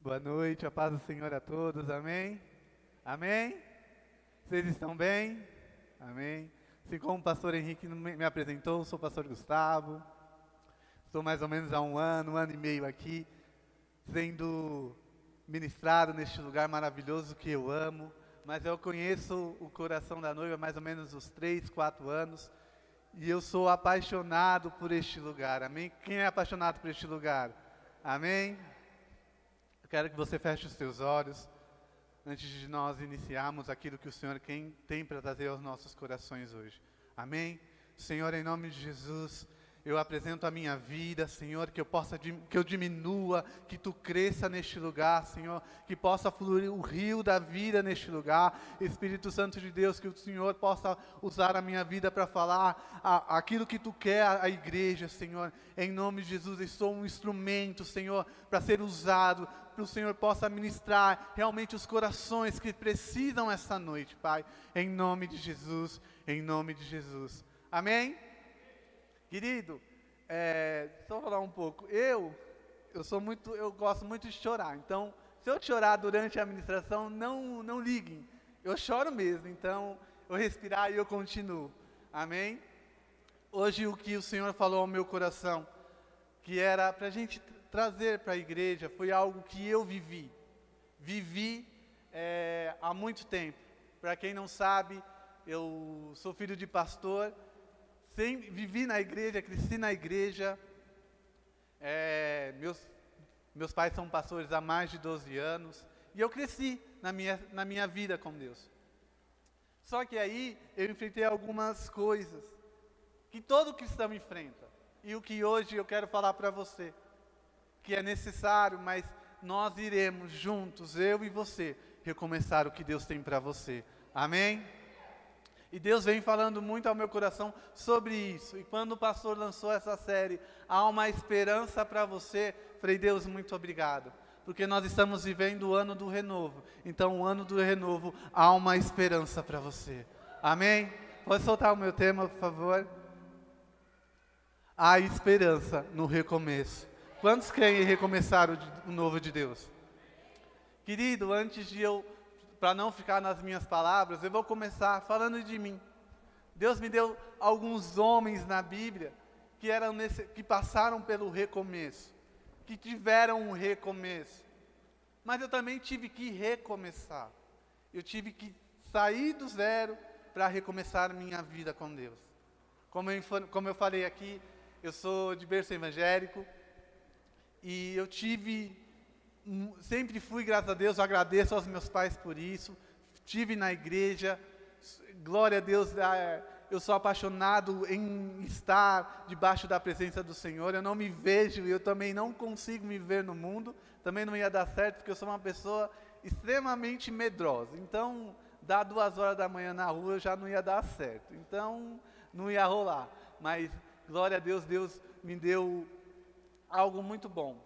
Boa noite, a paz do Senhor a todos, amém? Amém? Vocês estão bem? Amém? Assim como o pastor Henrique me apresentou, sou o pastor Gustavo, estou mais ou menos há um ano, um ano e meio aqui, sendo ministrado neste lugar maravilhoso que eu amo, mas eu conheço o coração da noiva mais ou menos uns três, quatro anos, e eu sou apaixonado por este lugar, amém? Quem é apaixonado por este lugar? Amém? Eu quero que você feche os seus olhos antes de nós iniciarmos aquilo que o Senhor tem para trazer aos nossos corações hoje. Amém? Senhor, em nome de Jesus, eu apresento a minha vida, Senhor, que eu possa que eu diminua, que tu cresça neste lugar, Senhor, que possa fluir o rio da vida neste lugar. Espírito Santo de Deus, que o Senhor possa usar a minha vida para falar a, aquilo que tu quer à igreja, Senhor. Em nome de Jesus, eu sou um instrumento, Senhor, para ser usado, para o Senhor possa ministrar realmente os corações que precisam essa noite, Pai. Em nome de Jesus, em nome de Jesus. Amém? Querido, é, só falar um pouco. Eu, eu sou muito, eu gosto muito de chorar. Então, se eu chorar durante a administração, não, não liguem. Eu choro mesmo. Então, eu respirar e eu continuo. Amém? Hoje o que o Senhor falou ao meu coração, que era para a gente trazer para a igreja, foi algo que eu vivi. Vivi é, há muito tempo. Para quem não sabe, eu sou filho de pastor Sempre vivi na igreja, cresci na igreja. É, meus, meus pais são pastores há mais de 12 anos. E eu cresci na minha, na minha vida com Deus. Só que aí eu enfrentei algumas coisas que todo cristão enfrenta. E o que hoje eu quero falar para você, que é necessário, mas nós iremos juntos, eu e você, recomeçar o que Deus tem para você. Amém? E Deus vem falando muito ao meu coração sobre isso. E quando o pastor lançou essa série, Há uma esperança para você, falei, Deus, muito obrigado. Porque nós estamos vivendo o ano do renovo. Então, o ano do renovo, há uma esperança para você. Amém? Pode soltar o meu tema, por favor? Há esperança no recomeço. Quantos querem recomeçar o, o novo de Deus? Querido, antes de eu para não ficar nas minhas palavras, eu vou começar falando de mim. Deus me deu alguns homens na Bíblia que, eram nesse, que passaram pelo recomeço, que tiveram um recomeço. Mas eu também tive que recomeçar. Eu tive que sair do zero para recomeçar minha vida com Deus. Como eu, como eu falei aqui, eu sou de berço evangélico e eu tive sempre fui, graças a Deus, agradeço aos meus pais por isso. Tive na igreja, glória a Deus, é, eu sou apaixonado em estar debaixo da presença do Senhor. Eu não me vejo, eu também não consigo me ver no mundo. Também não ia dar certo, porque eu sou uma pessoa extremamente medrosa. Então, dar duas horas da manhã na rua já não ia dar certo. Então, não ia rolar. Mas, glória a Deus, Deus me deu algo muito bom.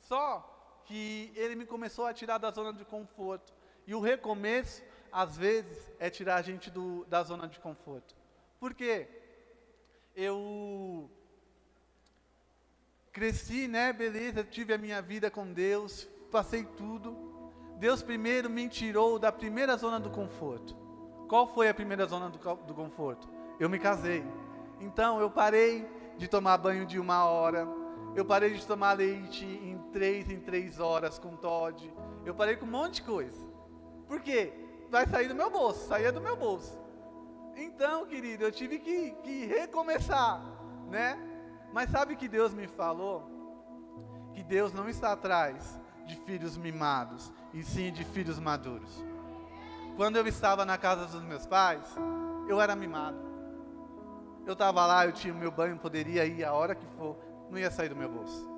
Só que ele me começou a tirar da zona de conforto. E o recomeço, às vezes, é tirar a gente do, da zona de conforto. Por quê? Eu cresci, né, beleza, tive a minha vida com Deus, passei tudo. Deus primeiro me tirou da primeira zona do conforto. Qual foi a primeira zona do, do conforto? Eu me casei. Então eu parei de tomar banho de uma hora, eu parei de tomar leite em três em três horas com Todd. Eu parei com um monte de coisa. Por quê? Vai sair do meu bolso, saía do meu bolso. Então, querido, eu tive que, que recomeçar, né? Mas sabe que Deus me falou? Que Deus não está atrás de filhos mimados, e sim de filhos maduros. Quando eu estava na casa dos meus pais, eu era mimado. Eu estava lá, eu tinha meu banho, poderia ir a hora que for não ia sair do meu bolso.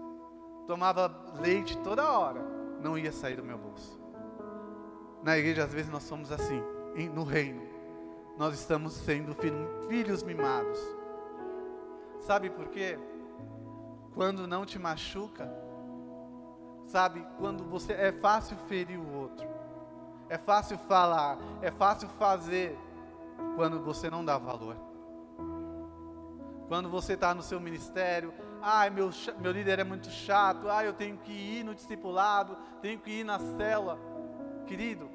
Tomava leite toda hora, não ia sair do meu bolso. Na igreja, às vezes, nós somos assim, no reino. Nós estamos sendo filhos mimados. Sabe por quê? Quando não te machuca, sabe? Quando você é fácil ferir o outro, é fácil falar, é fácil fazer, quando você não dá valor. Quando você está no seu ministério, ai, meu, meu líder é muito chato, ai, eu tenho que ir no discipulado, tenho que ir na cela. Querido,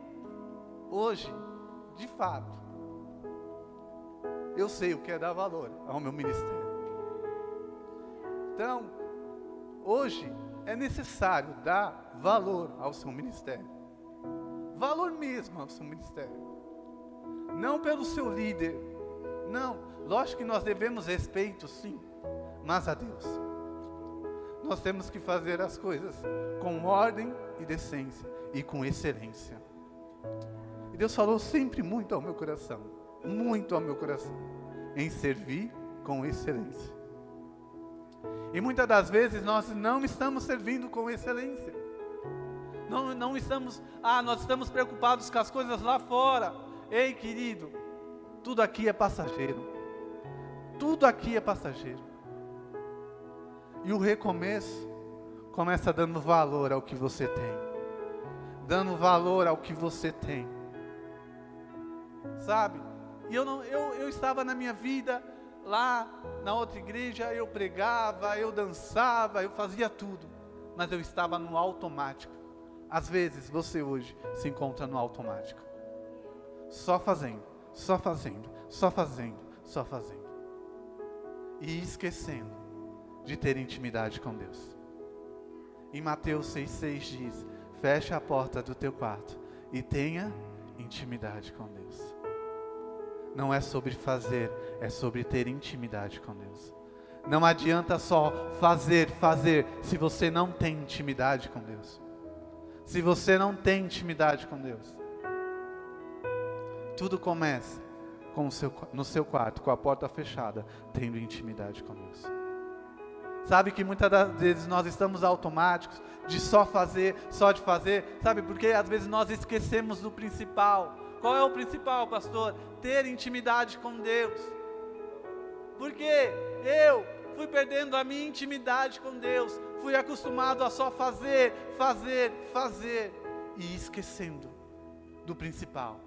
hoje, de fato, eu sei o que é dar valor ao meu ministério. Então, hoje é necessário dar valor ao seu ministério. Valor mesmo ao seu ministério. Não pelo seu líder. Não, lógico que nós devemos respeito, sim, mas a Deus. Nós temos que fazer as coisas com ordem e decência e com excelência. E Deus falou sempre muito ao meu coração, muito ao meu coração, em servir com excelência. E muitas das vezes nós não estamos servindo com excelência. Não, não estamos, ah, nós estamos preocupados com as coisas lá fora. Ei, querido, tudo aqui é passageiro. Tudo aqui é passageiro. E o recomeço começa dando valor ao que você tem. Dando valor ao que você tem. Sabe? E eu, não, eu, eu estava na minha vida lá na outra igreja eu pregava, eu dançava, eu fazia tudo, mas eu estava no automático. Às vezes você hoje se encontra no automático, só fazendo, só fazendo, só fazendo, só fazendo, e esquecendo de ter intimidade com Deus. Em Mateus 6,6 diz: Fecha a porta do teu quarto e tenha intimidade com Deus não é sobre fazer, é sobre ter intimidade com Deus. Não adianta só fazer, fazer, se você não tem intimidade com Deus. Se você não tem intimidade com Deus. Tudo começa com seu, no seu quarto, com a porta fechada, tendo intimidade com Deus. Sabe que muitas das vezes nós estamos automáticos de só fazer, só de fazer, sabe? Porque às vezes nós esquecemos do principal qual é o principal, pastor? Ter intimidade com Deus. Porque eu fui perdendo a minha intimidade com Deus, fui acostumado a só fazer, fazer, fazer e esquecendo do principal,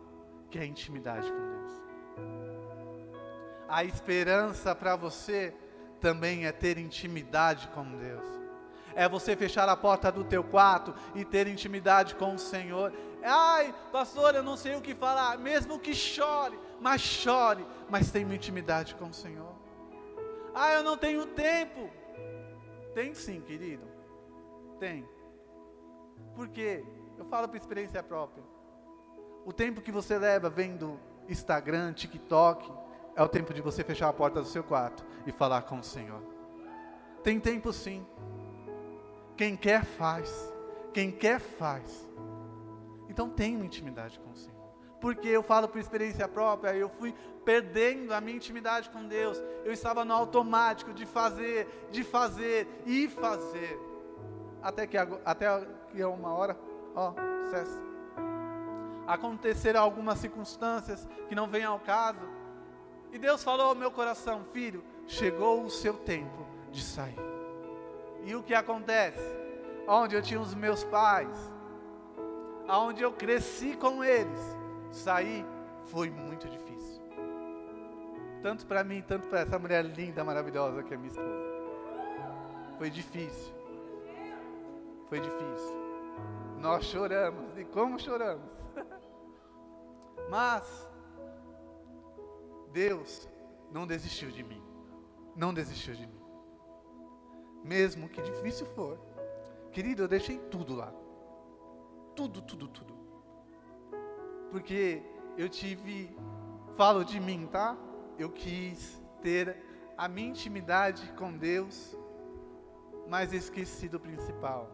que é a intimidade com Deus. A esperança para você também é ter intimidade com Deus é você fechar a porta do teu quarto e ter intimidade com o Senhor. Ai, pastor, eu não sei o que falar, mesmo que chore, mas chore, mas tenha intimidade com o Senhor. Ah, eu não tenho tempo. Tem sim, querido. Tem. Por quê? Eu falo por experiência própria. O tempo que você leva vendo Instagram, TikTok, é o tempo de você fechar a porta do seu quarto e falar com o Senhor. Tem tempo sim. Quem quer faz. Quem quer faz. Então tenha intimidade com o Senhor. Porque eu falo por experiência própria, eu fui perdendo a minha intimidade com Deus. Eu estava no automático de fazer, de fazer e fazer. Até que até que uma hora, ó, cessa. Aconteceram algumas circunstâncias que não vêm ao caso. E Deus falou ao meu coração, filho, chegou o seu tempo de sair. E o que acontece? Onde eu tinha os meus pais, aonde eu cresci com eles, sair foi muito difícil. Tanto para mim, tanto para essa mulher linda, maravilhosa que é minha esposa. Foi difícil. Foi difícil. Nós choramos, e como choramos. Mas Deus não desistiu de mim. Não desistiu de mim mesmo que difícil for. Querido, eu deixei tudo lá. Tudo, tudo, tudo. Porque eu tive, falo de mim, tá? Eu quis ter a minha intimidade com Deus, mas esqueci do principal,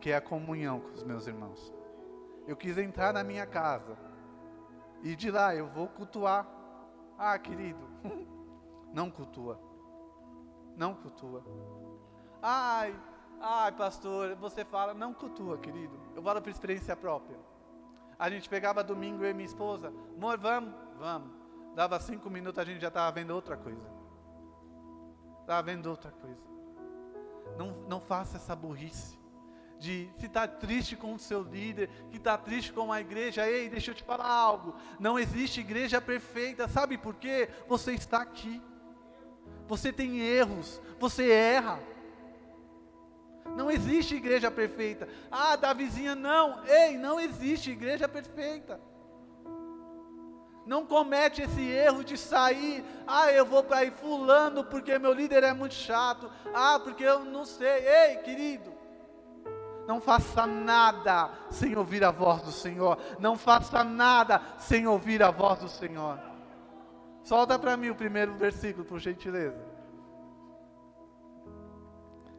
que é a comunhão com os meus irmãos. Eu quis entrar na minha casa e de lá eu vou cultuar. Ah, querido, não cultua. Não cultua. Ai, ai, pastor, você fala, não cultua, querido. Eu falo por experiência própria. A gente pegava domingo, eu e minha esposa, amor, vamos, vamos. Dava cinco minutos, a gente já estava vendo outra coisa. Estava vendo outra coisa. Não, não faça essa burrice de se está triste com o seu líder, que está triste com a igreja, ei, deixa eu te falar algo. Não existe igreja perfeita, sabe por quê? Você está aqui. Você tem erros, você erra. Não existe igreja perfeita. Ah, da vizinha, não. Ei, não existe igreja perfeita. Não comete esse erro de sair. Ah, eu vou para aí fulano porque meu líder é muito chato. Ah, porque eu não sei. Ei, querido. Não faça nada sem ouvir a voz do Senhor. Não faça nada sem ouvir a voz do Senhor. Solta para mim o primeiro versículo, por gentileza.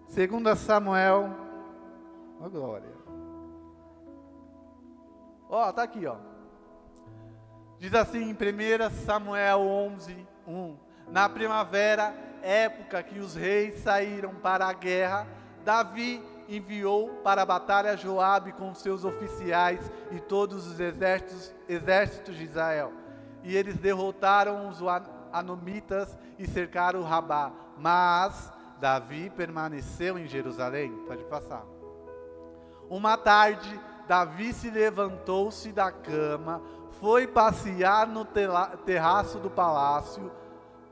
Segunda Samuel. Ó oh, glória. Ó, oh, tá aqui, ó. Diz assim em 1 Samuel 11, 1. Na primavera, época que os reis saíram para a guerra, Davi enviou para a batalha Joabe com seus oficiais e todos os exércitos, exércitos de Israel. E eles derrotaram os anomitas e cercaram Rabá. Mas Davi permaneceu em Jerusalém. Pode passar. Uma tarde, Davi se levantou-se da cama, foi passear no terraço do palácio.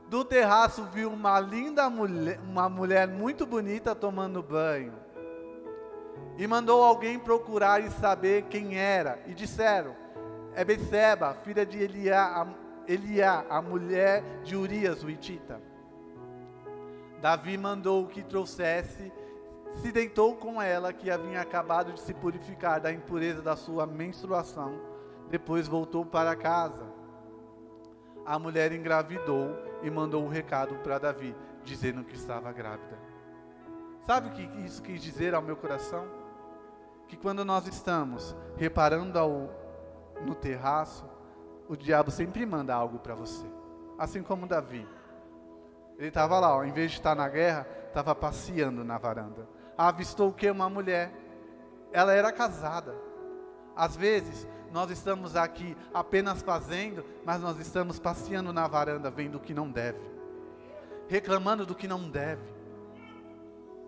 Do terraço viu uma linda mulher, uma mulher muito bonita tomando banho e mandou alguém procurar e saber quem era. E disseram: É Beceba, filha de Eliá, a, Eliá, a mulher de Urias, o Itita. Davi mandou que trouxesse, se deitou com ela, que havia acabado de se purificar da impureza da sua menstruação. Depois voltou para casa. A mulher engravidou e mandou um recado para Davi, dizendo que estava grávida. Sabe o que isso quis dizer ao meu coração? Que quando nós estamos reparando ao, no terraço, o diabo sempre manda algo para você. Assim como Davi. Ele estava lá, ó, em vez de estar na guerra, estava passeando na varanda. Avistou o que? Uma mulher. Ela era casada. Às vezes, nós estamos aqui apenas fazendo, mas nós estamos passeando na varanda, vendo o que não deve, reclamando do que não deve,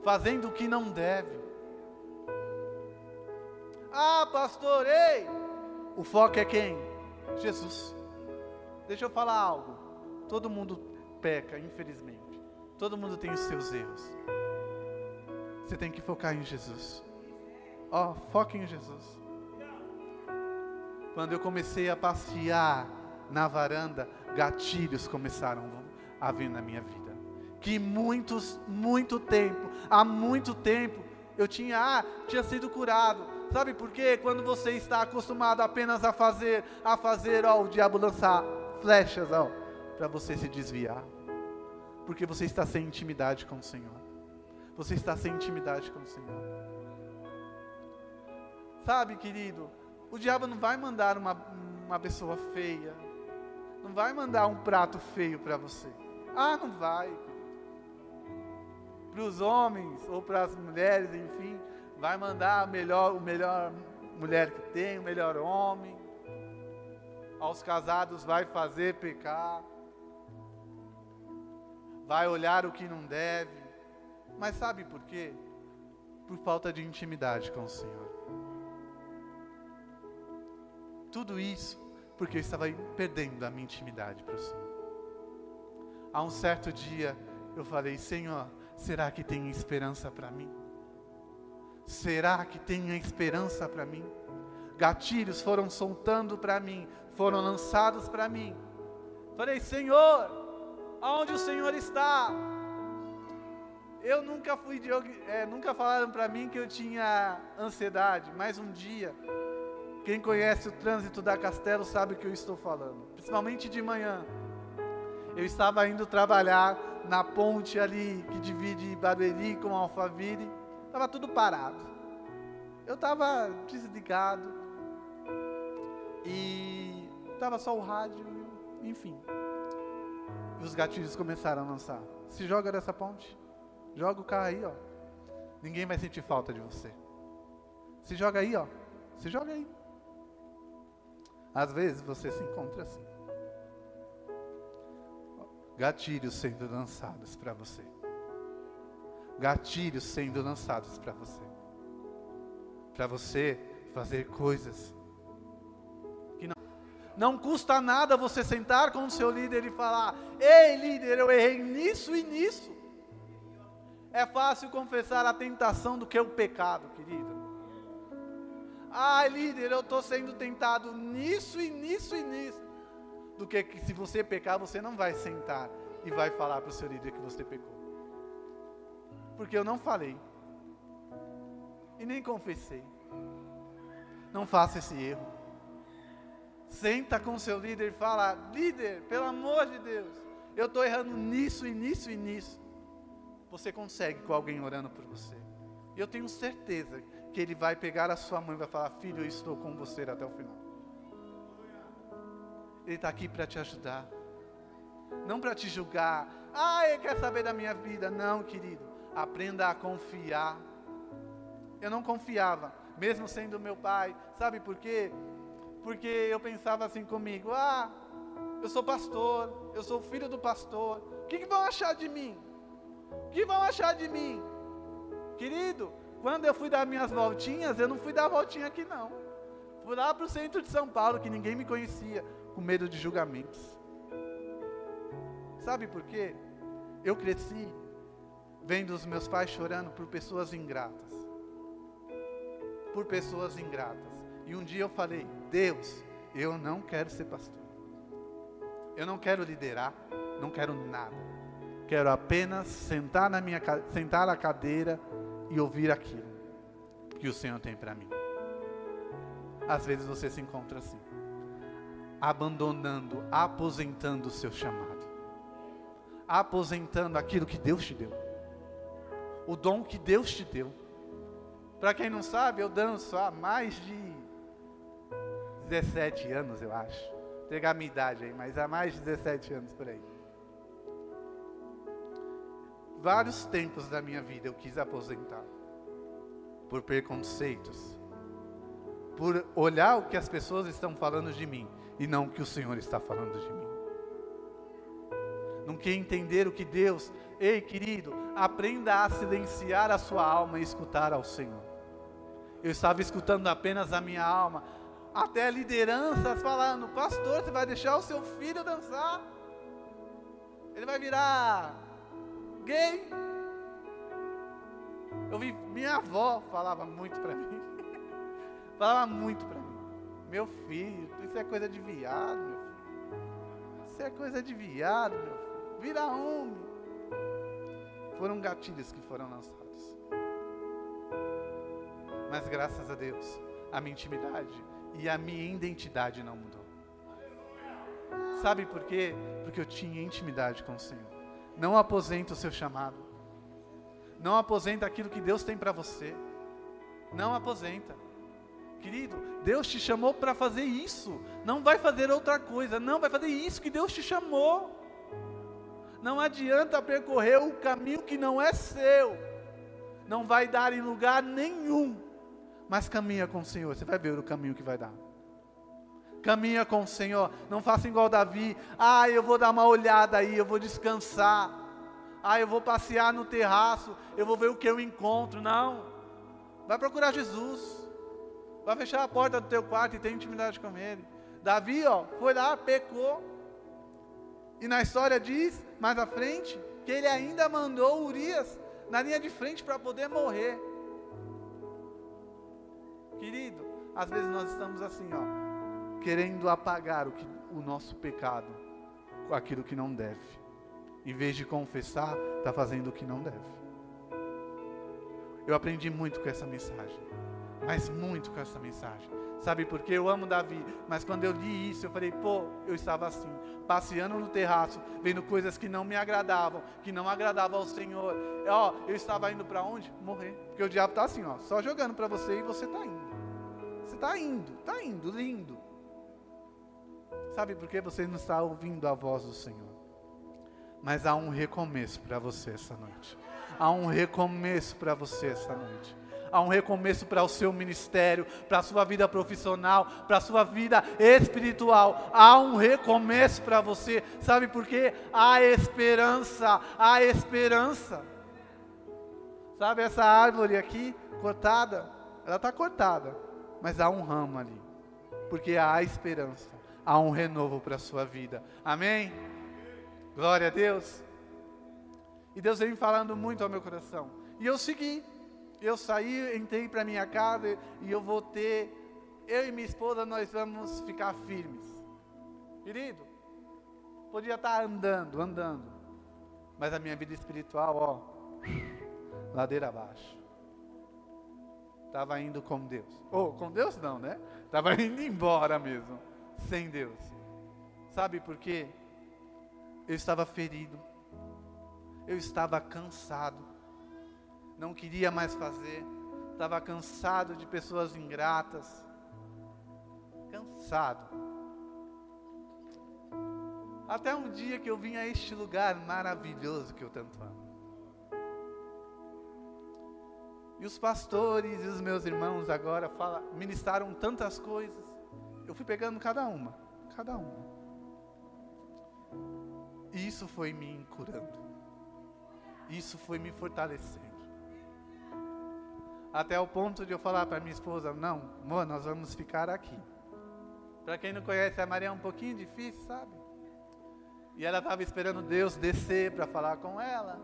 fazendo o que não deve. Ah, pastor, ei! O foco é quem? Jesus. Deixa eu falar algo. Todo mundo peca, infelizmente. Todo mundo tem os seus erros. Você tem que focar em Jesus. Ó, oh, foque em Jesus. Quando eu comecei a passear na varanda, gatilhos começaram a vir na minha vida. Que muitos, muito tempo, há muito tempo, eu tinha, ah, tinha sido curado Sabe por quê? Quando você está acostumado apenas a fazer, a fazer, ó, o diabo lançar flechas, ó, para você se desviar. Porque você está sem intimidade com o Senhor. Você está sem intimidade com o Senhor. Sabe, querido, o diabo não vai mandar uma, uma pessoa feia. Não vai mandar um prato feio para você. Ah, não vai. Para os homens ou para as mulheres, enfim, vai mandar melhor, o melhor mulher que tem, o melhor homem. Aos casados vai fazer pecar. Vai olhar o que não deve. Mas sabe por quê? Por falta de intimidade com o Senhor. Tudo isso porque eu estava perdendo a minha intimidade para o Senhor. Há um certo dia eu falei: Senhor, será que tem esperança para mim? Será que tem a esperança para mim? Gatilhos foram soltando para mim, foram lançados para mim. Falei, Senhor, aonde o Senhor está? Eu nunca fui de, é, nunca falaram para mim que eu tinha ansiedade, mas um dia, quem conhece o trânsito da Castelo sabe o que eu estou falando, principalmente de manhã. Eu estava indo trabalhar na ponte ali que divide Barueri com Alphaville Estava tudo parado. Eu estava desligado. E estava só o rádio, enfim. E os gatilhos começaram a lançar. Se joga dessa ponte. Joga o carro aí, ó. Ninguém vai sentir falta de você. Se joga aí, ó. Se joga aí. Às vezes você se encontra assim. Gatilhos sendo lançados para você gatilhos sendo lançados para você. Para você fazer coisas que não. Não custa nada você sentar com o seu líder e falar: Ei, líder, eu errei nisso e nisso. É fácil confessar a tentação do que o pecado, querido. Ai, líder, eu estou sendo tentado nisso e nisso e nisso. Do que, que se você pecar, você não vai sentar e vai falar para o seu líder que você pecou. Porque eu não falei. E nem confessei. Não faça esse erro. Senta com seu líder e fala: líder, pelo amor de Deus, eu estou errando nisso e nisso e nisso. Você consegue com alguém orando por você. Eu tenho certeza que ele vai pegar a sua mãe e vai falar: Filho, eu estou com você até o final. Ele está aqui para te ajudar, não para te julgar. Ah, ele quer saber da minha vida. Não, querido. Aprenda a confiar. Eu não confiava, mesmo sendo meu pai. Sabe por quê? Porque eu pensava assim comigo: ah, eu sou pastor, eu sou filho do pastor. O que, que vão achar de mim? O que vão achar de mim? Querido, quando eu fui dar minhas voltinhas, eu não fui dar voltinha aqui não. Fui lá para o centro de São Paulo, que ninguém me conhecia, com medo de julgamentos. Sabe por quê? Eu cresci vendo os meus pais chorando por pessoas ingratas. Por pessoas ingratas. E um dia eu falei: Deus, eu não quero ser pastor. Eu não quero liderar, não quero nada. Quero apenas sentar na minha sentar na cadeira e ouvir aquilo que o Senhor tem para mim. Às vezes você se encontra assim, abandonando, aposentando o seu chamado, aposentando aquilo que Deus te deu, o dom que Deus te deu. Para quem não sabe, eu danço há mais de 17 anos, eu acho. Pegar a minha idade aí, mas há mais de 17 anos por aí vários tempos da minha vida eu quis aposentar por preconceitos, por olhar o que as pessoas estão falando de mim e não o que o Senhor está falando de mim. Não quer entender o que Deus, ei querido, aprenda a silenciar a sua alma e escutar ao Senhor. Eu estava escutando apenas a minha alma, até lideranças falando: Pastor, você vai deixar o seu filho dançar? Ele vai virar gay. Eu vi, minha avó falava muito para mim. falava muito para mim. Meu filho, isso é coisa de viado, meu filho. Isso é coisa de viado, meu filho. Vira homem. Foram gatilhos que foram lançados. Mas graças a Deus, a minha intimidade e a minha identidade não mudou. Sabe por quê? Porque eu tinha intimidade com o Senhor. Não aposenta o seu chamado. Não aposenta aquilo que Deus tem para você. Não aposenta. Querido, Deus te chamou para fazer isso. Não vai fazer outra coisa. Não, vai fazer isso que Deus te chamou. Não adianta percorrer o caminho que não é seu. Não vai dar em lugar nenhum. Mas caminha com o Senhor. Você vai ver o caminho que vai dar. Caminha com o Senhor. Não faça igual Davi. Ah, eu vou dar uma olhada aí, eu vou descansar. Ah, eu vou passear no terraço, eu vou ver o que eu encontro. Não. Vai procurar Jesus. Vai fechar a porta do teu quarto e ter intimidade com Ele. Davi, ó, foi lá, pecou. E na história diz, mais à frente, que ele ainda mandou Urias na linha de frente para poder morrer. Querido, às vezes nós estamos assim, ó querendo apagar o, que, o nosso pecado com aquilo que não deve. Em vez de confessar, está fazendo o que não deve. Eu aprendi muito com essa mensagem, mas muito com essa mensagem. Sabe por quê? Eu amo Davi, mas quando eu li isso, eu falei, pô, eu estava assim, passeando no terraço, vendo coisas que não me agradavam, que não agradavam ao Senhor. Ó, eu estava indo para onde? Morrer. Porque o diabo está assim, ó, só jogando para você e você está indo. Você está indo, está indo, lindo. Sabe por que você não está ouvindo a voz do Senhor? Mas há um recomeço para você essa noite. Há um recomeço para você essa noite. Há um recomeço para o seu ministério, para a sua vida profissional, para a sua vida espiritual. Há um recomeço para você. Sabe por quê? Há esperança, há esperança. Sabe essa árvore aqui cortada? Ela está cortada, mas há um ramo ali, porque há esperança há um renovo para a sua vida. Amém? Glória a Deus. E Deus vem falando muito ao meu coração. E eu segui. Eu saí, entrei para minha casa e eu vou ter, eu e minha esposa, nós vamos ficar firmes. Querido, podia estar andando, andando, mas a minha vida espiritual, ó, ladeira abaixo. Estava indo com Deus. Ou oh, com Deus não, né? Estava indo embora mesmo, sem Deus. Sabe por quê? Eu estava ferido. Eu estava cansado. Não queria mais fazer. Estava cansado de pessoas ingratas. Cansado. Até um dia que eu vim a este lugar maravilhoso que eu tanto amo. E os pastores e os meus irmãos agora fala, ministraram tantas coisas. Eu fui pegando cada uma, cada uma. E isso foi me curando. Isso foi me fortalecendo. Até o ponto de eu falar para minha esposa: Não, amor, nós vamos ficar aqui. Para quem não conhece, a Maria é um pouquinho difícil, sabe? E ela estava esperando Deus descer para falar com ela.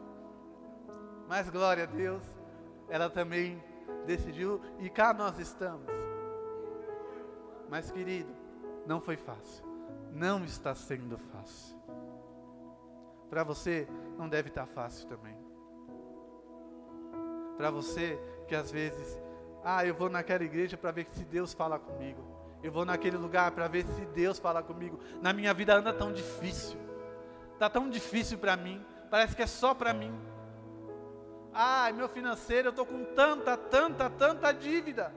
Mas glória a Deus, ela também decidiu e cá nós estamos. Mas querido, não foi fácil. Não está sendo fácil. Para você não deve estar tá fácil também. Para você que às vezes, ah, eu vou naquela igreja para ver se Deus fala comigo. Eu vou naquele lugar para ver se Deus fala comigo. Na minha vida anda tão difícil. Tá tão difícil para mim. Parece que é só para mim. Ai, meu financeiro, eu tô com tanta, tanta, tanta dívida.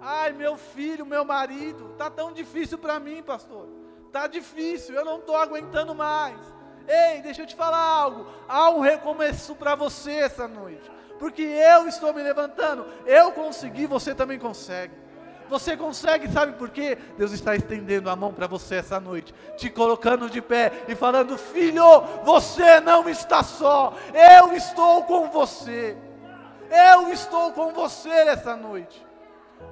Ai, meu filho, meu marido, tá tão difícil para mim, pastor. Tá difícil, eu não tô aguentando mais. Ei, deixa eu te falar algo. Há um recomeço para você essa noite. Porque eu estou me levantando. Eu consegui, você também consegue. Você consegue, sabe por quê? Deus está estendendo a mão para você essa noite, te colocando de pé e falando: Filho, você não está só, eu estou com você. Eu estou com você essa noite,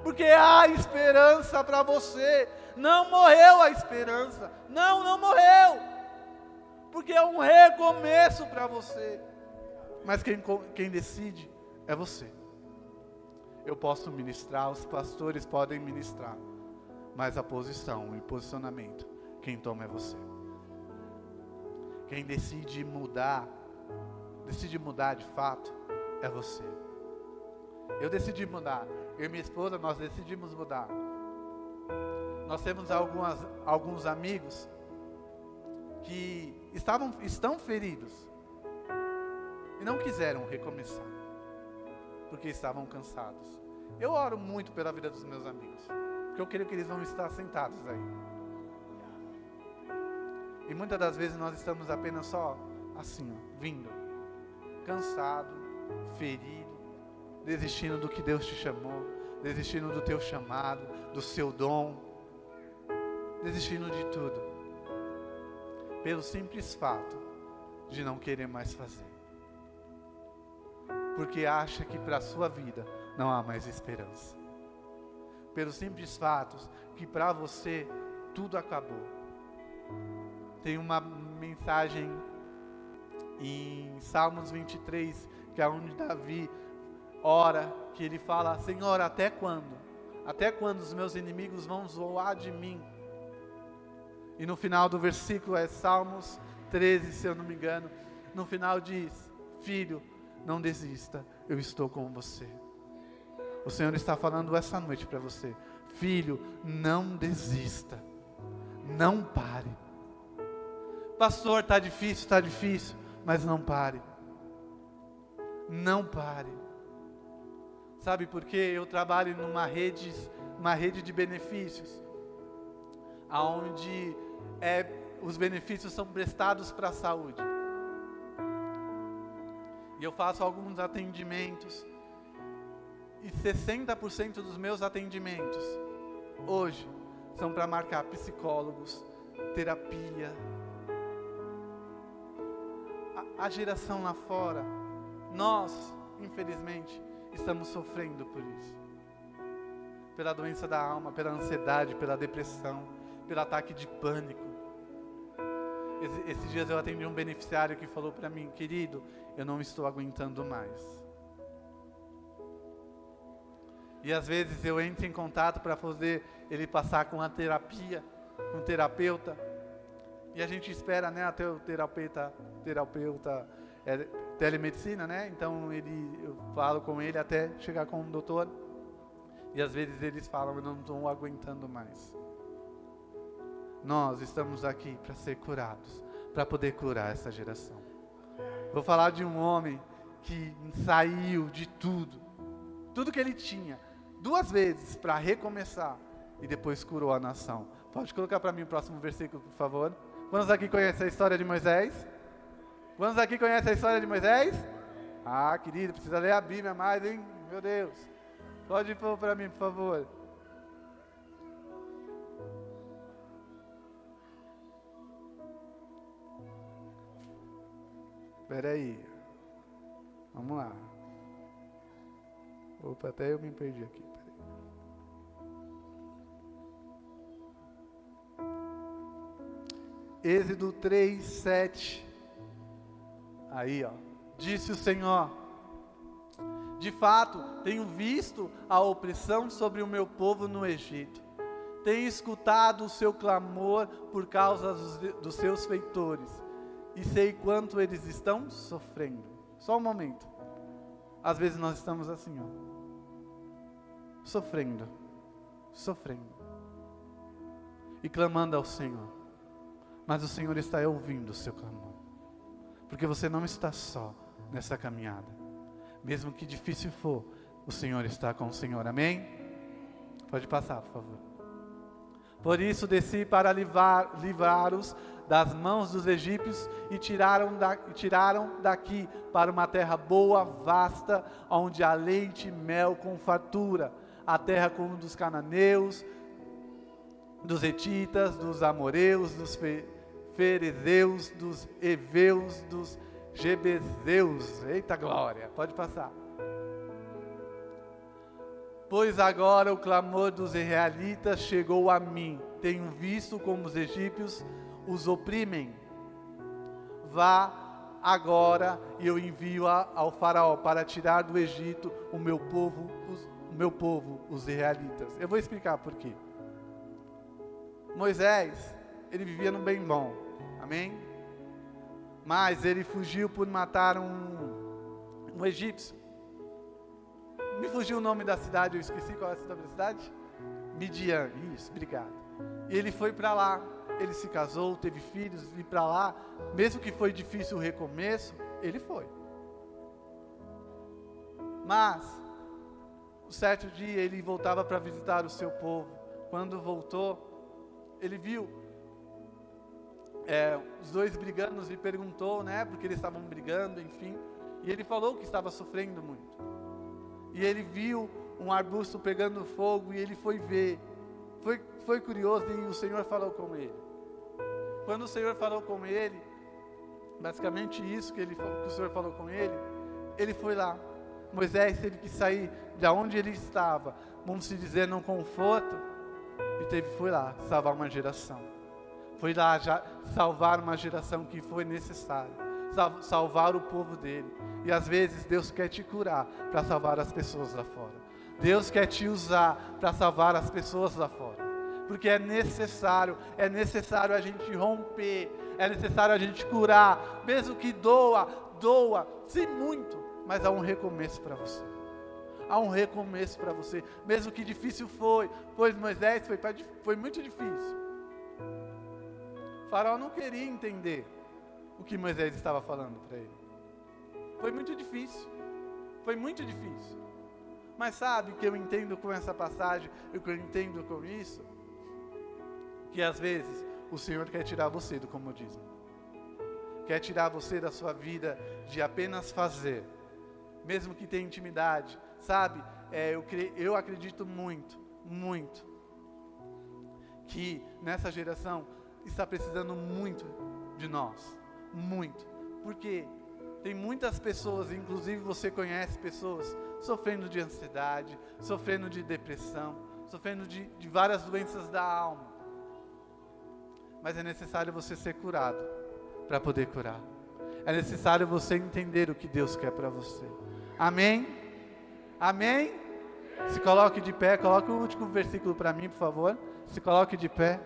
porque há esperança para você. Não morreu a esperança, não, não morreu porque é um recomeço para você. Mas quem, quem decide é você. Eu posso ministrar, os pastores podem ministrar, mas a posição e posicionamento, quem toma é você. Quem decide mudar, decide mudar de fato, é você. Eu decidi mudar, eu e minha esposa, nós decidimos mudar. Nós temos algumas, alguns amigos que estavam, estão feridos e não quiseram recomeçar, porque estavam cansados. Eu oro muito pela vida dos meus amigos, porque eu creio que eles vão estar sentados aí. E muitas das vezes nós estamos apenas só assim, ó, vindo, cansado, ferido, desistindo do que Deus te chamou, desistindo do teu chamado, do seu dom, desistindo de tudo pelo simples fato de não querer mais fazer. Porque acha que para a sua vida não há mais esperança. Pelo simples fato que para você tudo acabou. Tem uma mensagem em Salmos 23, que é onde Davi ora, que ele fala: Senhor, até quando? Até quando os meus inimigos vão zoar de mim? E no final do versículo é Salmos 13, se eu não me engano. No final diz: Filho, não desista, eu estou com você. O Senhor está falando essa noite para você. Filho, não desista. Não pare. Pastor, está difícil, está difícil, mas não pare. Não pare. Sabe por quê? Eu trabalho numa rede, uma rede de benefícios, aonde é, os benefícios são prestados para a saúde. E eu faço alguns atendimentos. E 60% dos meus atendimentos hoje são para marcar psicólogos, terapia. A, a geração lá fora, nós, infelizmente, estamos sofrendo por isso. Pela doença da alma, pela ansiedade, pela depressão pelo ataque de pânico. Esse, esses dias eu atendi um beneficiário que falou para mim, querido, eu não estou aguentando mais. E às vezes eu entro em contato para fazer ele passar com a terapia, com um terapeuta. E a gente espera, né, até o terapeuta, terapeuta é, telemedicina, né? Então ele, eu falo com ele até chegar com o doutor. E às vezes eles falam, eu não estou aguentando mais. Nós estamos aqui para ser curados, para poder curar essa geração. Vou falar de um homem que saiu de tudo, tudo que ele tinha, duas vezes para recomeçar e depois curou a nação. Pode colocar para mim o próximo versículo, por favor? Quantos aqui conhecem a história de Moisés? Quantos aqui conhecem a história de Moisés? Ah, querido, precisa ler a Bíblia mais, hein? Meu Deus. Pode pôr para mim, por favor. Espera aí. Vamos lá. Opa, até eu me perdi aqui. Êxodo 3, 7. Aí, ó. Disse o Senhor: De fato, tenho visto a opressão sobre o meu povo no Egito. Tenho escutado o seu clamor por causa dos, dos seus feitores. E sei quanto eles estão sofrendo. Só um momento. Às vezes nós estamos assim, ó sofrendo, sofrendo e clamando ao Senhor. Mas o Senhor está ouvindo o seu clamor, porque você não está só nessa caminhada, mesmo que difícil for, o Senhor está com o Senhor, amém? Pode passar, por favor. Por isso desci para livrar-os das mãos dos egípcios e tiraram, da, tiraram daqui para uma terra boa, vasta, onde há leite e mel com fartura a terra como dos cananeus, dos etitas, dos amoreus, dos fe, ferezeus, dos heveus, dos gebezeus. Eita glória, pode passar. Pois agora o clamor dos israelitas chegou a mim. Tenho visto como os egípcios os oprimem. Vá agora e eu envio ao faraó para tirar do Egito o meu povo, os meu povo, os israelitas. Eu vou explicar por quê. Moisés, ele vivia num bem bom, amém? Mas ele fugiu por matar um, um egípcio. Me fugiu o nome da cidade, eu esqueci qual é o nome da cidade? Midian, isso, obrigado. E ele foi para lá, ele se casou, teve filhos, e para lá, mesmo que foi difícil o recomeço, ele foi. Mas um certo dia ele voltava para visitar o seu povo. Quando voltou, ele viu é, os dois brigando e perguntou, né, porque eles estavam brigando, enfim. E ele falou que estava sofrendo muito. E ele viu um arbusto pegando fogo e ele foi ver. Foi, foi curioso e o Senhor falou com ele. Quando o Senhor falou com ele, basicamente isso que, ele, que o Senhor falou com ele, ele foi lá Moisés teve que sair de onde ele estava, vamos se dizer, num conforto, e teve foi lá salvar uma geração. Foi lá já salvar uma geração que foi necessária, salvar o povo dele. E às vezes Deus quer te curar para salvar as pessoas lá fora. Deus quer te usar para salvar as pessoas lá fora. Porque é necessário, é necessário a gente romper, é necessário a gente curar, mesmo que doa, doa, sim muito, mas há um recomeço para você. Há um recomeço para você, mesmo que difícil foi, pois Moisés foi, foi muito difícil. O faraó não queria entender o que Moisés estava falando para ele. Foi muito difícil. Foi muito difícil. Mas sabe que eu entendo com essa passagem, o que eu entendo com isso? Que às vezes o Senhor quer tirar você do comodismo. Quer tirar você da sua vida de apenas fazer mesmo que tenha intimidade, sabe? É, eu, eu acredito muito, muito, que nessa geração está precisando muito de nós, muito, porque tem muitas pessoas, inclusive você conhece pessoas, sofrendo de ansiedade, sofrendo de depressão, sofrendo de, de várias doenças da alma. Mas é necessário você ser curado. para poder curar. É necessário você entender o que Deus quer para você. Amém? Amém? Se coloque de pé, coloque o último versículo para mim, por favor. Se coloque de pé.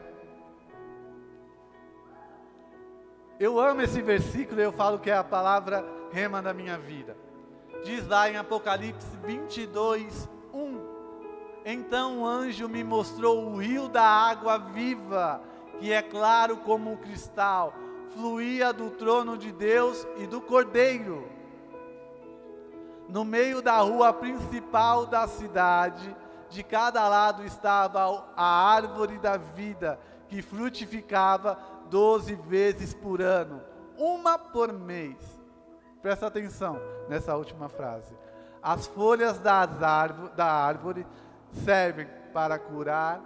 Eu amo esse versículo e eu falo que é a palavra rema da minha vida. Diz lá em Apocalipse 22, 1. Então o anjo me mostrou o rio da água viva, que é claro como um cristal, fluía do trono de Deus e do Cordeiro. No meio da rua principal da cidade, de cada lado estava a árvore da vida, que frutificava doze vezes por ano, uma por mês. Presta atenção nessa última frase. As folhas da árvore servem para curar,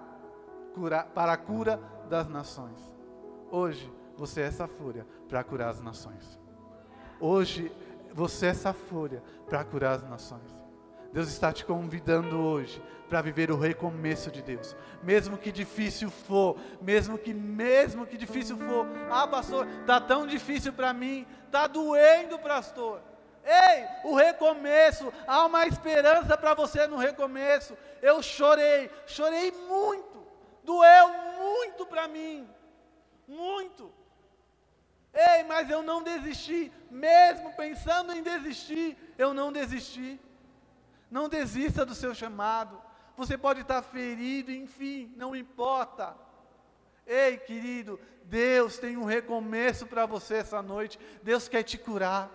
curar, para a cura das nações. Hoje, você é essa folha para curar as nações. Hoje, você é essa folha para curar as nações. Deus está te convidando hoje para viver o recomeço de Deus. Mesmo que difícil for, mesmo que mesmo que difícil for. Ah, pastor, tá tão difícil para mim, tá doendo, pastor. Ei, o recomeço, há uma esperança para você no recomeço. Eu chorei, chorei muito. Doeu muito para mim. Muito. Ei, mas eu não desisti, mesmo pensando em desistir, eu não desisti. Não desista do seu chamado. Você pode estar ferido, enfim, não importa. Ei, querido, Deus tem um recomeço para você essa noite. Deus quer te curar.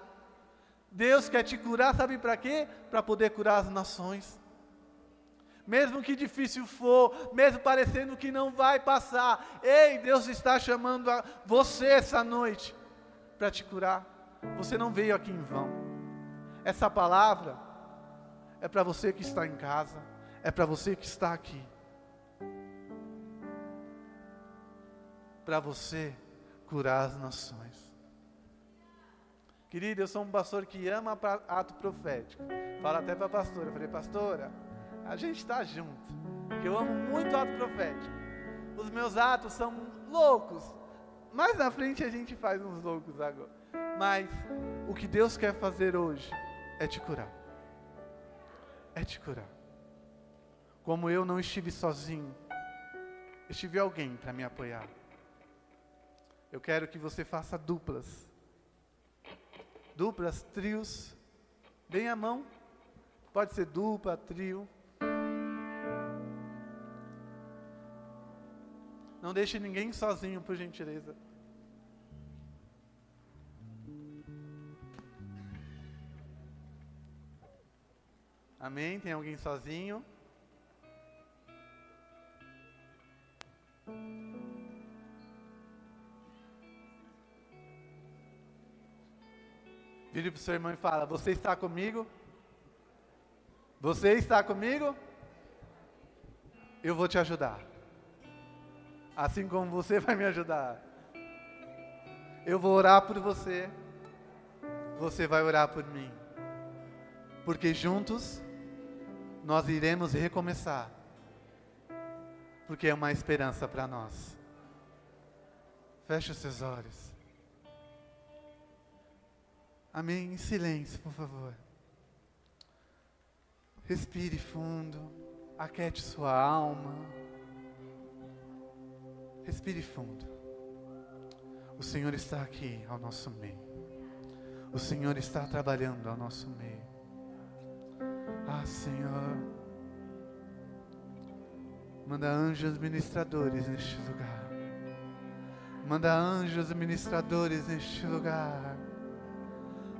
Deus quer te curar, sabe para quê? Para poder curar as nações. Mesmo que difícil for, mesmo parecendo que não vai passar, ei, Deus está chamando a você essa noite para te curar. Você não veio aqui em vão. Essa palavra é para você que está em casa, é para você que está aqui. Para você curar as nações. Querido, eu sou um pastor que ama ato profético. Fala até para a pastora. Eu falei, pastora, a gente está junto. Eu amo muito ato profético. Os meus atos são loucos. Mais na frente a gente faz uns loucos agora. Mas o que Deus quer fazer hoje é te curar é te curar. Como eu não estive sozinho, estive alguém para me apoiar. Eu quero que você faça duplas. Duplas, trios. Bem a mão. Pode ser dupla, trio. Não deixe ninguém sozinho, por gentileza. Amém? Tem alguém sozinho? Vire para o seu irmão e fala: Você está comigo? Você está comigo? Eu vou te ajudar. Assim como você vai me ajudar. Eu vou orar por você. Você vai orar por mim. Porque juntos nós iremos recomeçar, porque é uma esperança para nós. Feche os seus olhos. Amém. Em silêncio, por favor. Respire fundo. Aquete sua alma. Respire fundo. O Senhor está aqui ao nosso meio. O Senhor está trabalhando ao nosso meio. Ah, Senhor, manda anjos ministradores neste lugar. Manda anjos ministradores neste lugar.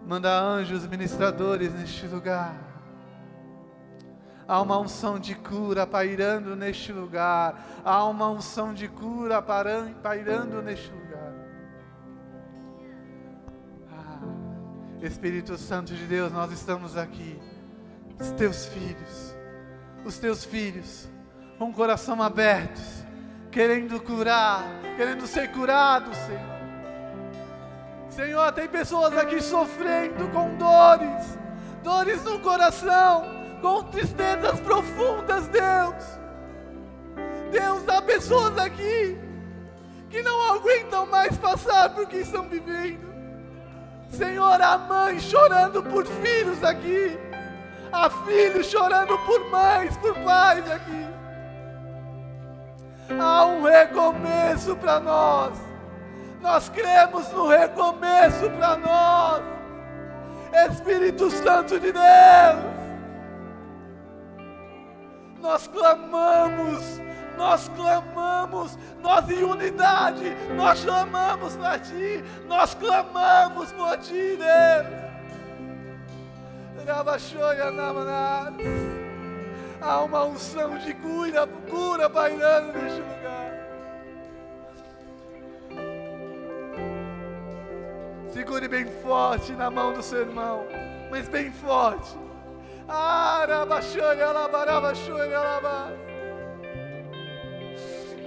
Manda anjos ministradores neste lugar. Há uma unção de cura pairando neste lugar. Há uma unção de cura pairando neste lugar. Ah, Espírito Santo de Deus, nós estamos aqui os teus filhos, os teus filhos, com o coração aberto, querendo curar, querendo ser curados, Senhor. Senhor, tem pessoas aqui sofrendo com dores, dores no coração, com tristezas profundas, Deus. Deus, há pessoas aqui que não aguentam mais passar por que estão vivendo. Senhor, há mães chorando por filhos aqui, há filhos chorando por mães, por pais aqui. Há um recomeço para nós. Nós cremos no recomeço para nós. Espírito Santo de Deus, nós clamamos nós clamamos, nós em unidade, nós clamamos para Ti, nós clamamos por Ti, Deus. Há uma unção de cura, cura bailando neste lugar. Segure bem forte na mão do seu irmão, mas bem forte.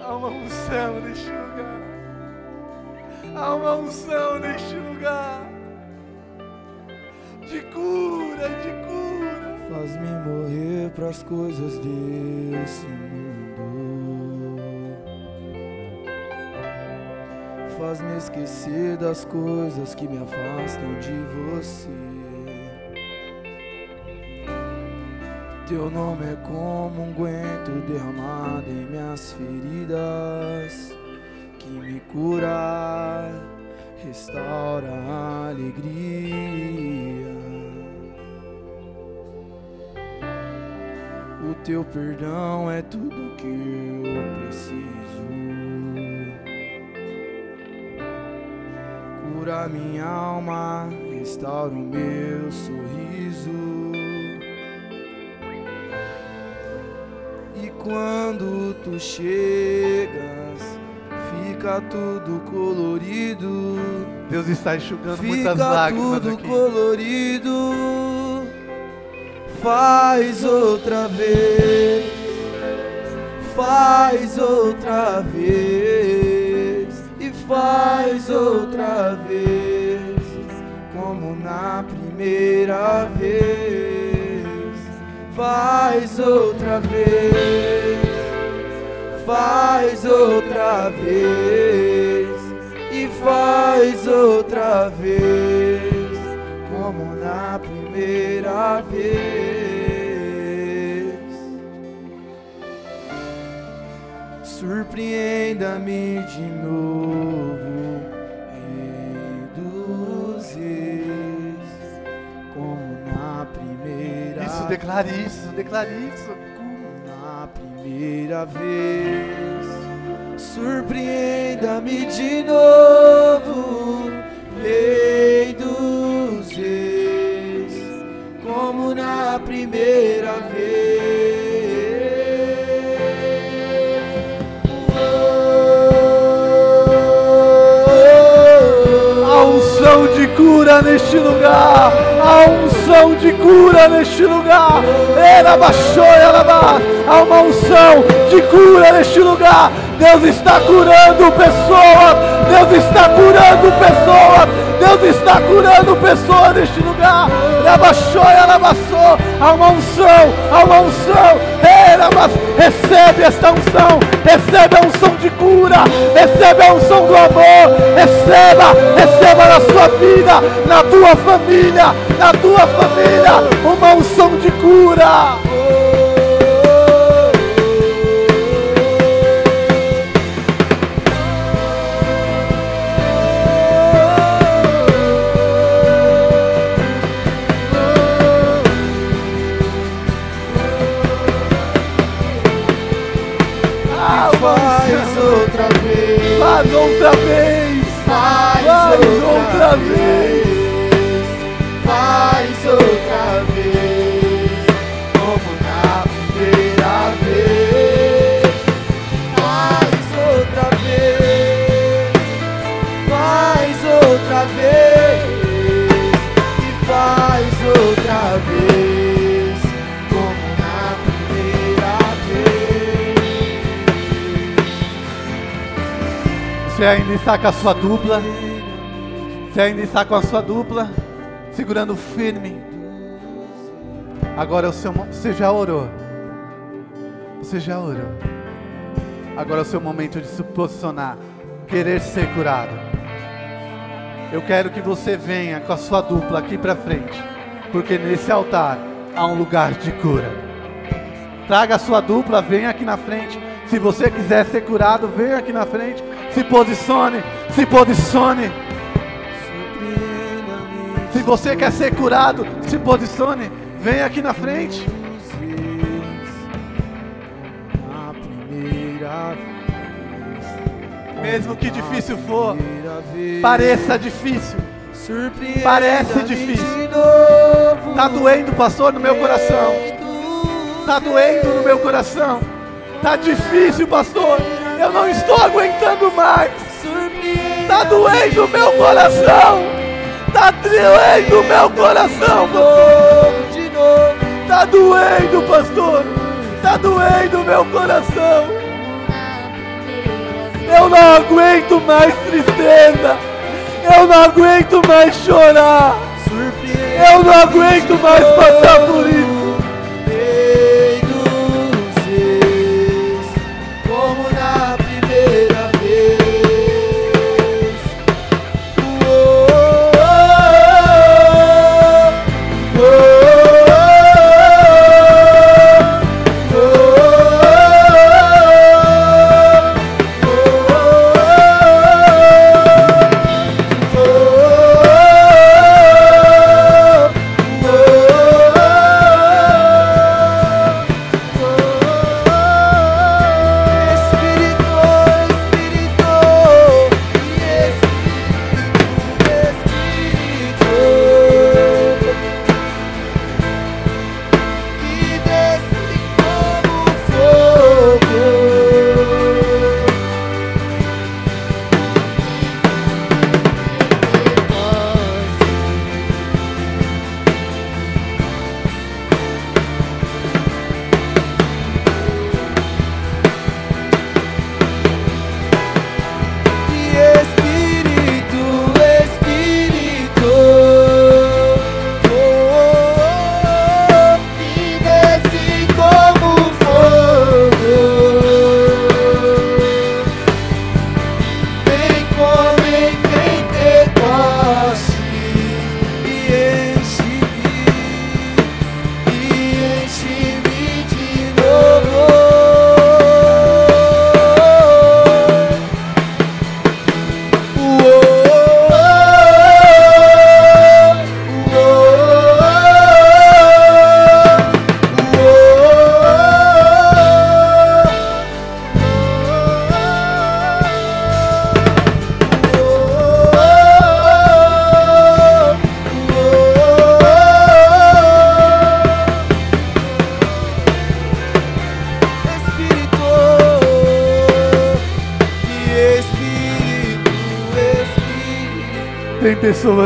Há uma unção neste lugar. Há uma unção neste lugar. De cura, de cura. Faz-me morrer para as coisas desse mundo. Faz-me esquecer das coisas que me afastam de você. Teu nome é como um guento derramado em minhas feridas, que me cura, restaura a alegria. O teu perdão é tudo que eu preciso. Cura minha alma, restaura o meu sorriso. Quando tu chegas, fica tudo colorido. Deus está enxugando fica muitas lágrimas tudo aqui. colorido. Faz outra vez, faz outra vez e faz outra vez, como na primeira vez faz outra vez, faz outra vez. E faz outra vez, como na primeira vez. Surpreenda-me de novo declare isso, declare isso. Na primeira vez, surpreenda-me de novo, Rei dos Reis, como na primeira vez. A unção de cura neste lugar, a unção de cura neste lugar. Há uma unção de cura neste lugar. Deus está curando pessoas. Deus está curando pessoas. Deus está curando pessoas neste lugar. Abaixou e alabaçou. Há uma unção, há uma unção. Recebe esta unção. Recebe a unção de cura. Recebe a unção do amor. Receba, receba na sua vida, na tua família, na tua família, uma unção de cura. Você ainda está com a sua dupla. Você ainda está com a sua dupla. Segurando firme. Agora o seu Você já orou. Você já orou. Agora é o seu momento de se posicionar querer ser curado. Eu quero que você venha com a sua dupla aqui para frente, porque nesse altar há um lugar de cura. Traga a sua dupla, venha aqui na frente. Se você quiser ser curado, venha aqui na frente. Se posicione, se posicione. Se você quer ser curado, se posicione, venha aqui na frente. Mesmo que difícil for, pareça difícil. Parece difícil. Tá doendo, pastor, no meu coração. Tá doendo no meu coração. Tá difícil, pastor. Eu não estou aguentando mais. Tá doendo meu coração. Tá doendo meu coração, pastor. Tá doendo, pastor. Tá doendo meu coração. Eu não aguento mais tristeza. Eu não aguento mais chorar. Eu não aguento mais passar por isso.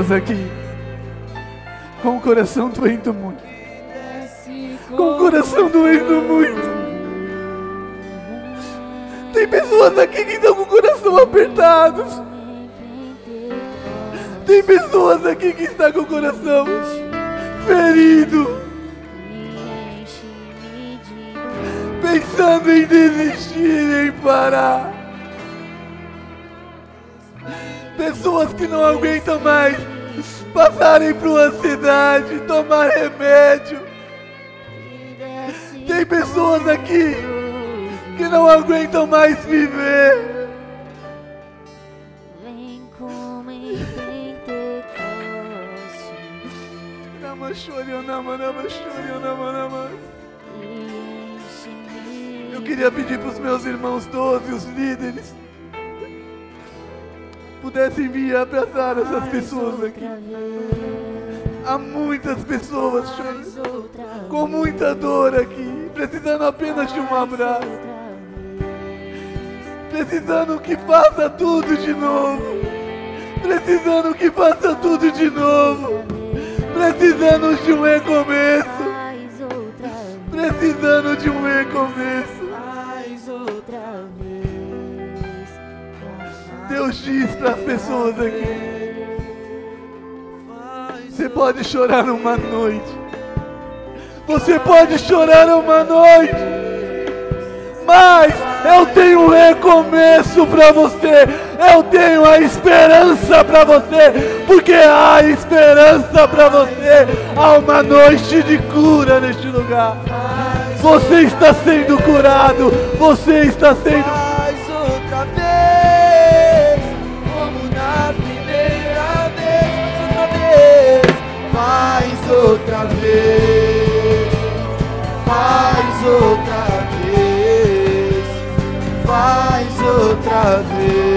Pessoas aqui com o coração doendo muito. Com o coração doendo muito. Tem pessoas aqui que estão com o coração apertados. Tem pessoas aqui que estão com o coração ferido. Pensando em desistir, em parar. Pessoas que não aguentam mais passarem por uma cidade, tomar remédio. Tem pessoas aqui que não aguentam mais viver. Eu queria pedir para os meus irmãos todos, os líderes, pudessem vir abraçar essas pessoas aqui. Há muitas pessoas chorando, com muita dor aqui, precisando apenas de um abraço. Precisando que faça tudo de novo. Precisando que faça tudo de novo. Precisando de um recomeço. Precisando de um recomeço. Deus diz para as pessoas aqui. Você pode chorar uma noite. Você pode chorar uma noite. Mas eu tenho um recomeço para você. Eu tenho a esperança para você. Porque há esperança para você. Há uma noite de cura neste lugar. Você está sendo curado. Você está sendo outra vez.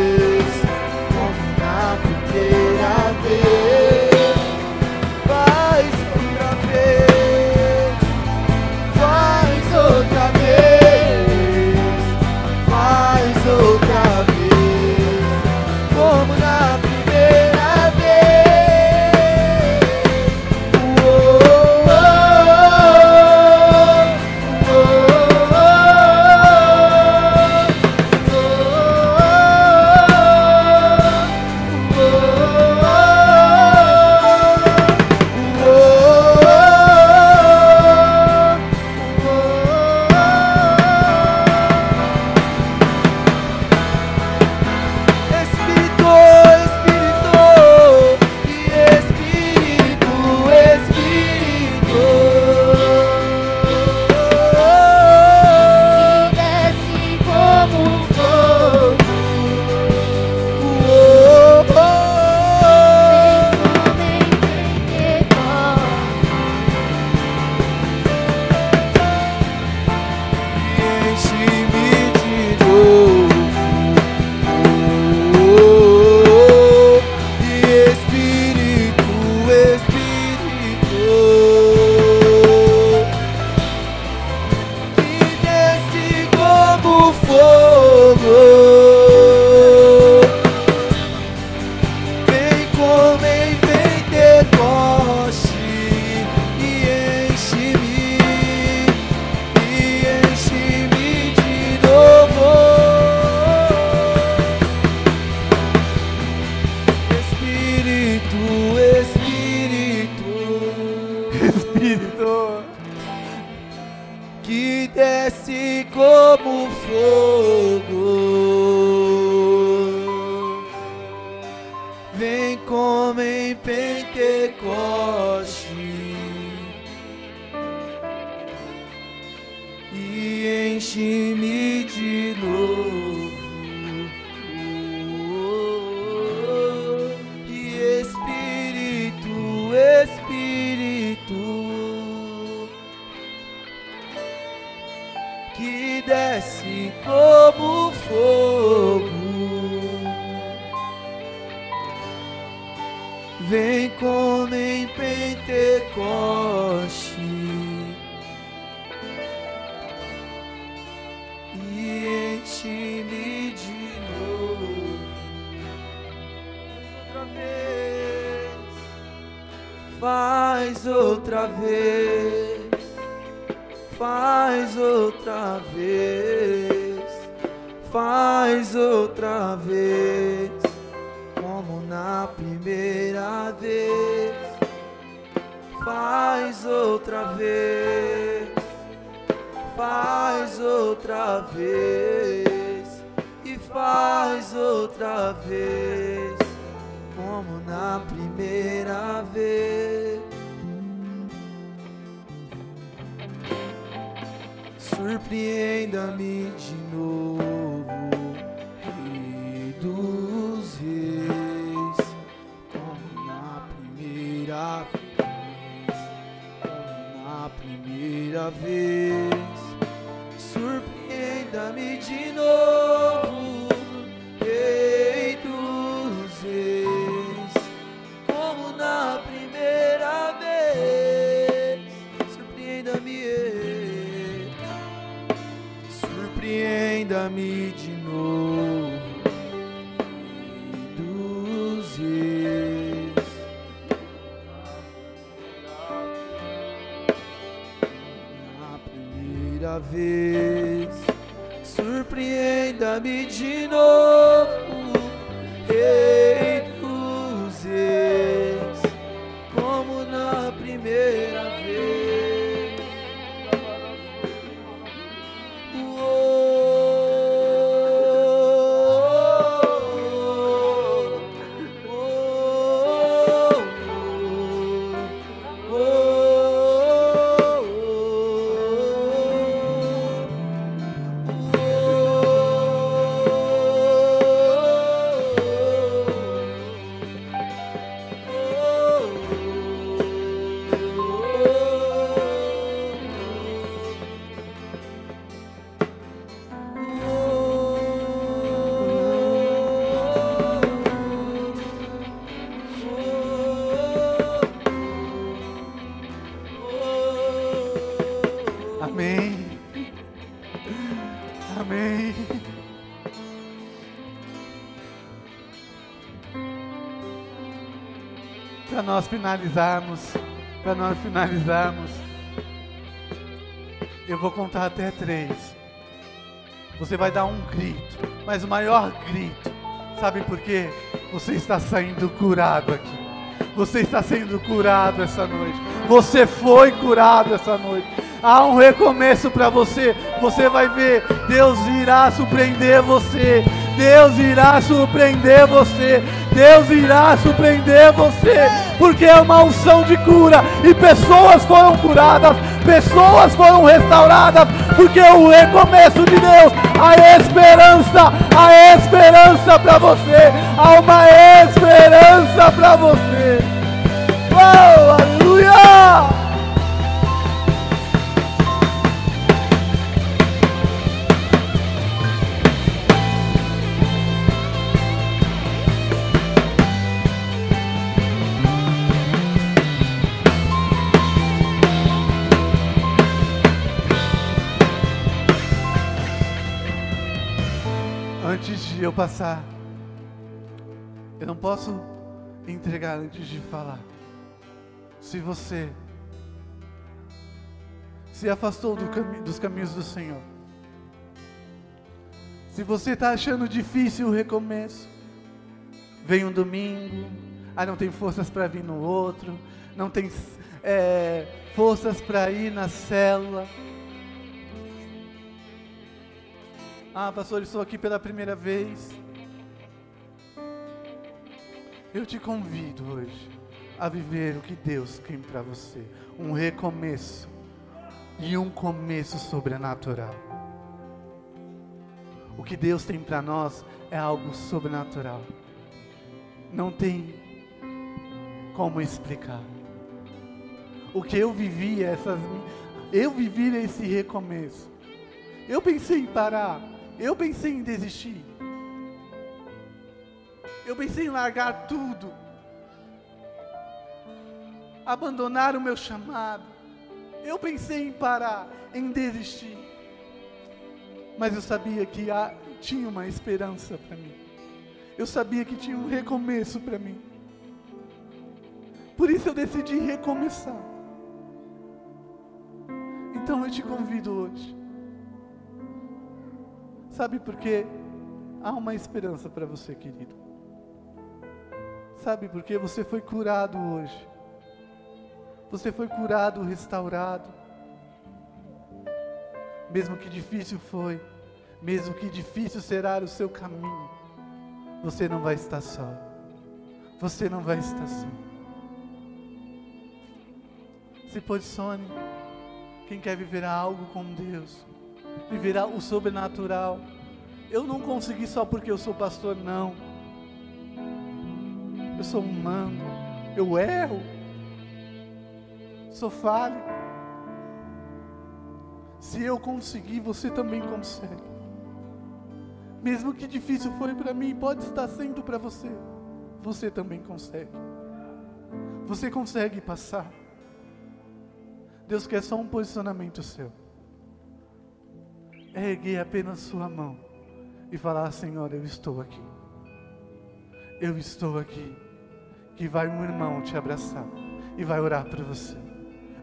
Nós finalizarmos, para nós finalizarmos, eu vou contar até três. Você vai dar um grito, mas o maior grito, sabe por quê? Você está saindo curado aqui. Você está sendo curado essa noite. Você foi curado essa noite. Há um recomeço para você. Você vai ver. Deus irá surpreender você. Deus irá surpreender você. Deus irá surpreender você. Porque é uma unção de cura. E pessoas foram curadas. Pessoas foram restauradas. Porque o recomeço de Deus. A esperança. A esperança para você. Há uma esperança para você. Oh, aleluia! De eu passar, eu não posso entregar antes de falar. Se você se afastou do cami dos caminhos do Senhor, se você está achando difícil o recomeço, vem um domingo, ah, não tem forças para vir no outro, não tem é, forças para ir na célula. Ah, pastor, estou aqui pela primeira vez. Eu te convido hoje a viver o que Deus tem para você, um recomeço e um começo sobrenatural. O que Deus tem para nós é algo sobrenatural. Não tem como explicar. O que eu vivi essas eu vivi esse recomeço. Eu pensei em parar, eu pensei em desistir. Eu pensei em largar tudo. Abandonar o meu chamado. Eu pensei em parar, em desistir. Mas eu sabia que há, tinha uma esperança para mim. Eu sabia que tinha um recomeço para mim. Por isso eu decidi recomeçar. Então eu te convido hoje. Sabe por quê? Há uma esperança para você, querido. Sabe por quê? Você foi curado hoje. Você foi curado, restaurado. Mesmo que difícil foi, mesmo que difícil será o seu caminho, você não vai estar só. Você não vai estar só. Se posicione. Quem quer viver algo com Deus, viverá o sobrenatural. Eu não consegui só porque eu sou pastor, não. Eu sou humano, eu erro, sou falho. Se eu conseguir, você também consegue. Mesmo que difícil foi para mim, pode estar sendo para você. Você também consegue. Você consegue passar. Deus quer só um posicionamento seu. É erguer apenas sua mão e falar: Senhor, eu estou aqui. Eu estou aqui. Que vai um irmão te abraçar e vai orar por você.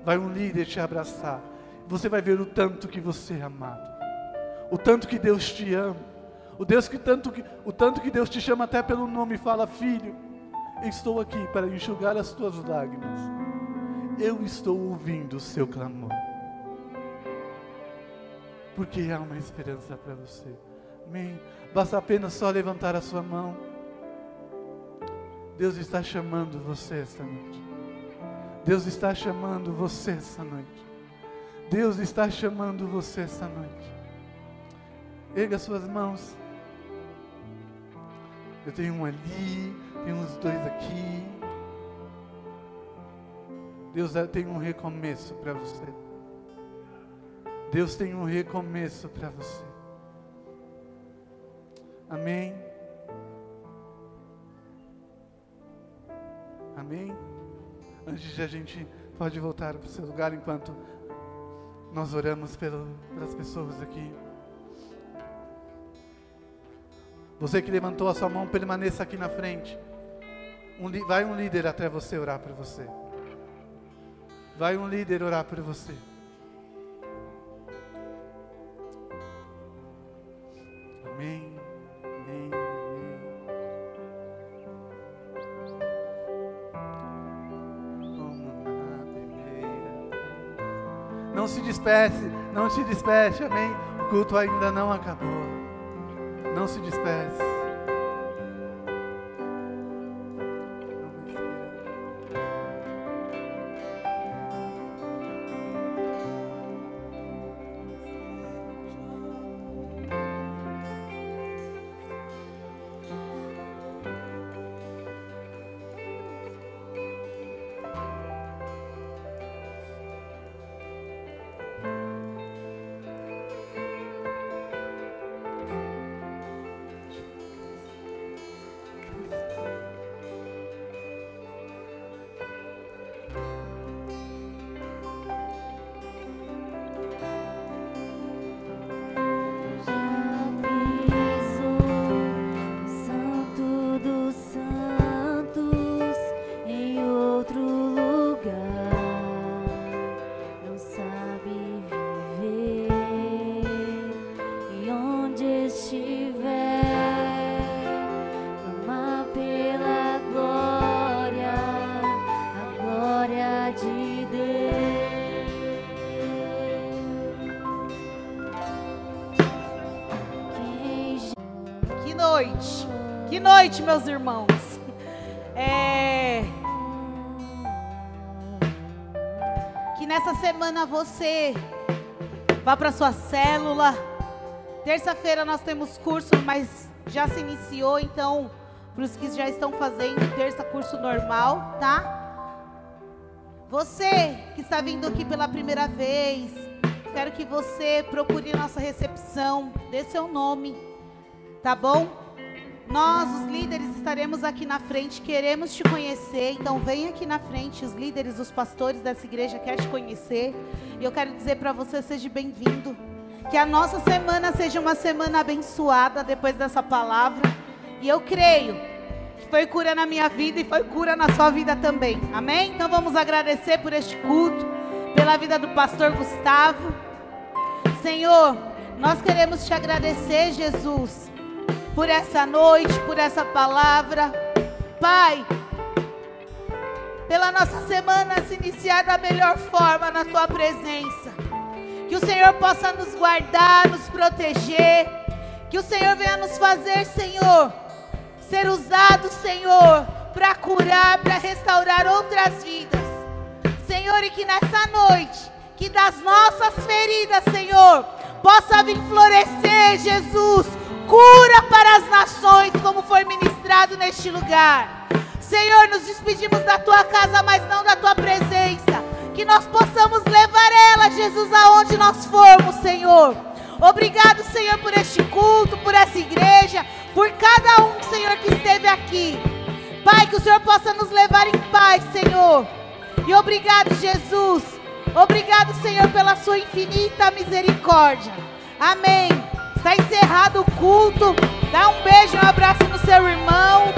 Vai um líder te abraçar. Você vai ver o tanto que você é amado. O tanto que Deus te ama. O, Deus que tanto que, o tanto que Deus te chama até pelo nome e fala: Filho, estou aqui para enxugar as tuas lágrimas. Eu estou ouvindo o seu clamor. Porque há uma esperança para você. Amém. Basta apenas só levantar a sua mão. Deus está chamando você esta noite. Deus está chamando você essa noite. Deus está chamando você essa noite. Erga suas mãos. Eu tenho um ali, tem uns dois aqui. Deus tem um recomeço para você. Deus tem um recomeço para você. Amém. Amém. Antes de a gente pode voltar para o seu lugar enquanto nós oramos pelo, pelas pessoas aqui. Você que levantou a sua mão, permaneça aqui na frente. Um, vai um líder até você orar por você. Vai um líder orar por você. Amém. Amém. Não se despece, não se despece, amém. O culto ainda não acabou. Não se despece. Noite, meus irmãos. É... Que nessa semana você vá para sua célula. Terça-feira nós temos curso, mas já se iniciou, então para os que já estão fazendo terça curso normal, tá? Você que está vindo aqui pela primeira vez, quero que você procure nossa recepção, dê seu nome, tá bom? Nós, os líderes, estaremos aqui na frente, queremos te conhecer. Então, vem aqui na frente, os líderes, os pastores dessa igreja querem te conhecer. E eu quero dizer para você: seja bem-vindo. Que a nossa semana seja uma semana abençoada depois dessa palavra. E eu creio que foi cura na minha vida e foi cura na sua vida também. Amém? Então, vamos agradecer por este culto, pela vida do pastor Gustavo. Senhor, nós queremos te agradecer, Jesus por essa noite, por essa palavra. Pai, pela nossa semana se iniciar da melhor forma na tua presença. Que o Senhor possa nos guardar, nos proteger. Que o Senhor venha nos fazer, Senhor, ser usado, Senhor, para curar, para restaurar outras vidas. Senhor, e que nessa noite, que das nossas feridas, Senhor, possa vir florescer, Jesus, cura para as nações, como foi ministrado neste lugar. Senhor, nos despedimos da tua casa, mas não da tua presença. Que nós possamos levar ela, Jesus, aonde nós formos, Senhor. Obrigado, Senhor, por este culto, por essa igreja, por cada um, Senhor, que esteve aqui. Pai, que o Senhor possa nos levar em paz, Senhor. E obrigado, Jesus. Obrigado, Senhor, pela sua infinita misericórdia. Amém. Está encerrado o culto. Dá um beijo, um abraço no seu irmão.